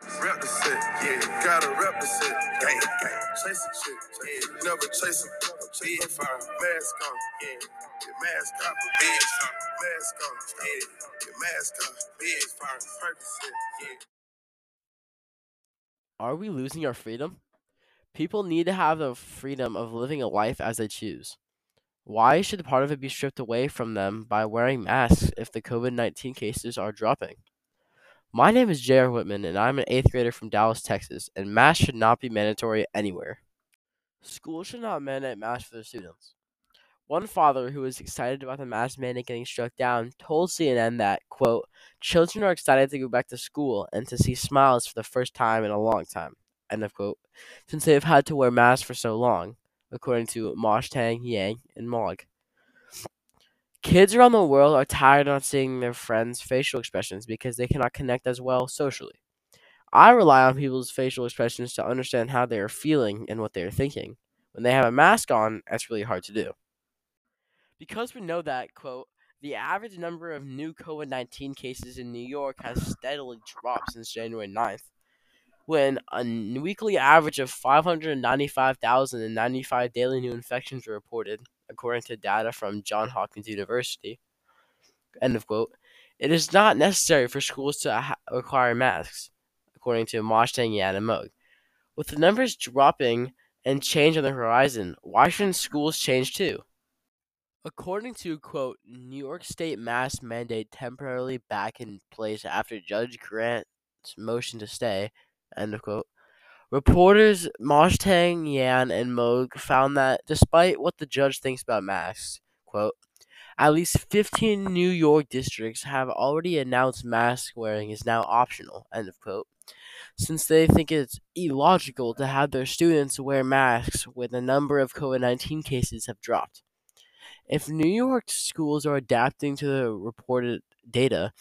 Rep the set, yeah, gotta rep the set. Gang, gang, chasing shit, yeah, never chasing. Big fire, mask on, yeah, your mask off, big fire, mask on, yeah, your mask off, big fire, purpose yeah. Are we losing our freedom? People need to have the freedom of living a life as they choose. Why should part of it be stripped away from them by wearing masks if the COVID 19 cases are dropping? My name is J.R. Whitman, and I'm an eighth grader from Dallas, Texas, and masks should not be mandatory anywhere. Schools should not mandate masks for their students. One father who was excited about the mask mandate getting struck down told CNN that, quote, children are excited to go back to school and to see smiles for the first time in a long time, end of quote, since they have had to wear masks for so long, according to Mosh Tang Yang and Mog. Kids around the world are tired of seeing their friends' facial expressions because they cannot connect as well socially. I rely on people's facial expressions to understand how they are feeling and what they are thinking. When they have a mask on, that's really hard to do. Because we know that, quote, the average number of new COVID 19 cases in New York has steadily dropped since January 9th, when a weekly average of 595,095 daily new infections were reported, according to data from Johns Hopkins University. End of quote. It is not necessary for schools to ha- require masks, according to Moshtang Yan and Moog. With the numbers dropping and change on the horizon, why shouldn't schools change too? According to quote New York State mask mandate temporarily back in place after Judge grants motion to stay, end of quote. Reporters Moshtang, Yan, and Moog found that despite what the judge thinks about masks, quote, at least 15 New York districts have already announced mask wearing is now optional, end of quote, since they think it's illogical to have their students wear masks when the number of COVID 19 cases have dropped. If New York schools are adapting to the reported data,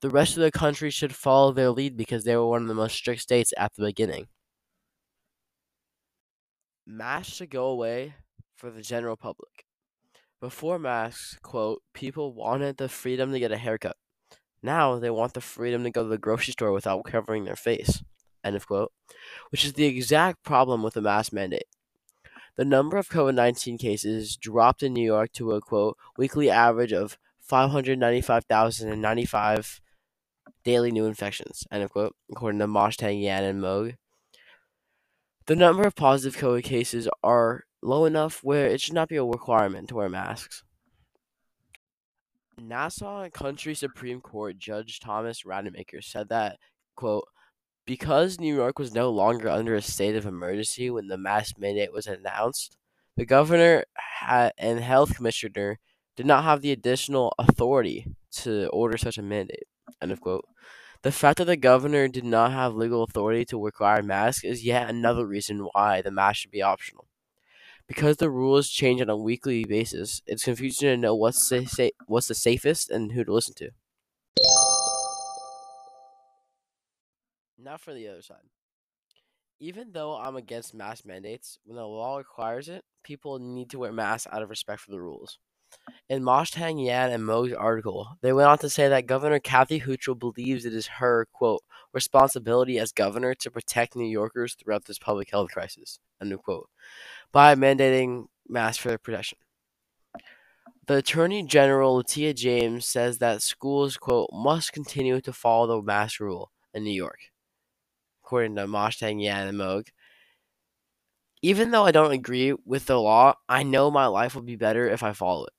the rest of the country should follow their lead because they were one of the most strict states at the beginning. Masks should go away for the general public. Before masks, quote, people wanted the freedom to get a haircut. Now they want the freedom to go to the grocery store without covering their face, end of quote, which is the exact problem with the mask mandate. The number of COVID 19 cases dropped in New York to a quote weekly average of 595,095 daily new infections, end of quote, according to Mosh Tang Yan and Moog. The number of positive COVID cases are low enough where it should not be a requirement to wear masks. Nassau County Supreme Court Judge Thomas Rademacher said that, quote, because New York was no longer under a state of emergency when the mask mandate was announced, the governor and health commissioner did not have the additional authority to order such a mandate. End of quote. The fact that the governor did not have legal authority to require masks is yet another reason why the mask should be optional. Because the rules change on a weekly basis, it's confusing to know what's the, sa- what's the safest and who to listen to. Now for the other side. Even though I'm against mask mandates, when the law requires it, people need to wear masks out of respect for the rules. In Moshtang Yan and Moog's article, they went on to say that Governor Kathy Hochul believes it is her, quote, responsibility as governor to protect New Yorkers throughout this public health crisis, end quote, by mandating masks for their protection. The Attorney General Letitia James says that schools, quote, must continue to follow the mask rule in New York according to Moshtang Yan and Moog. Even though I don't agree with the law, I know my life will be better if I follow it.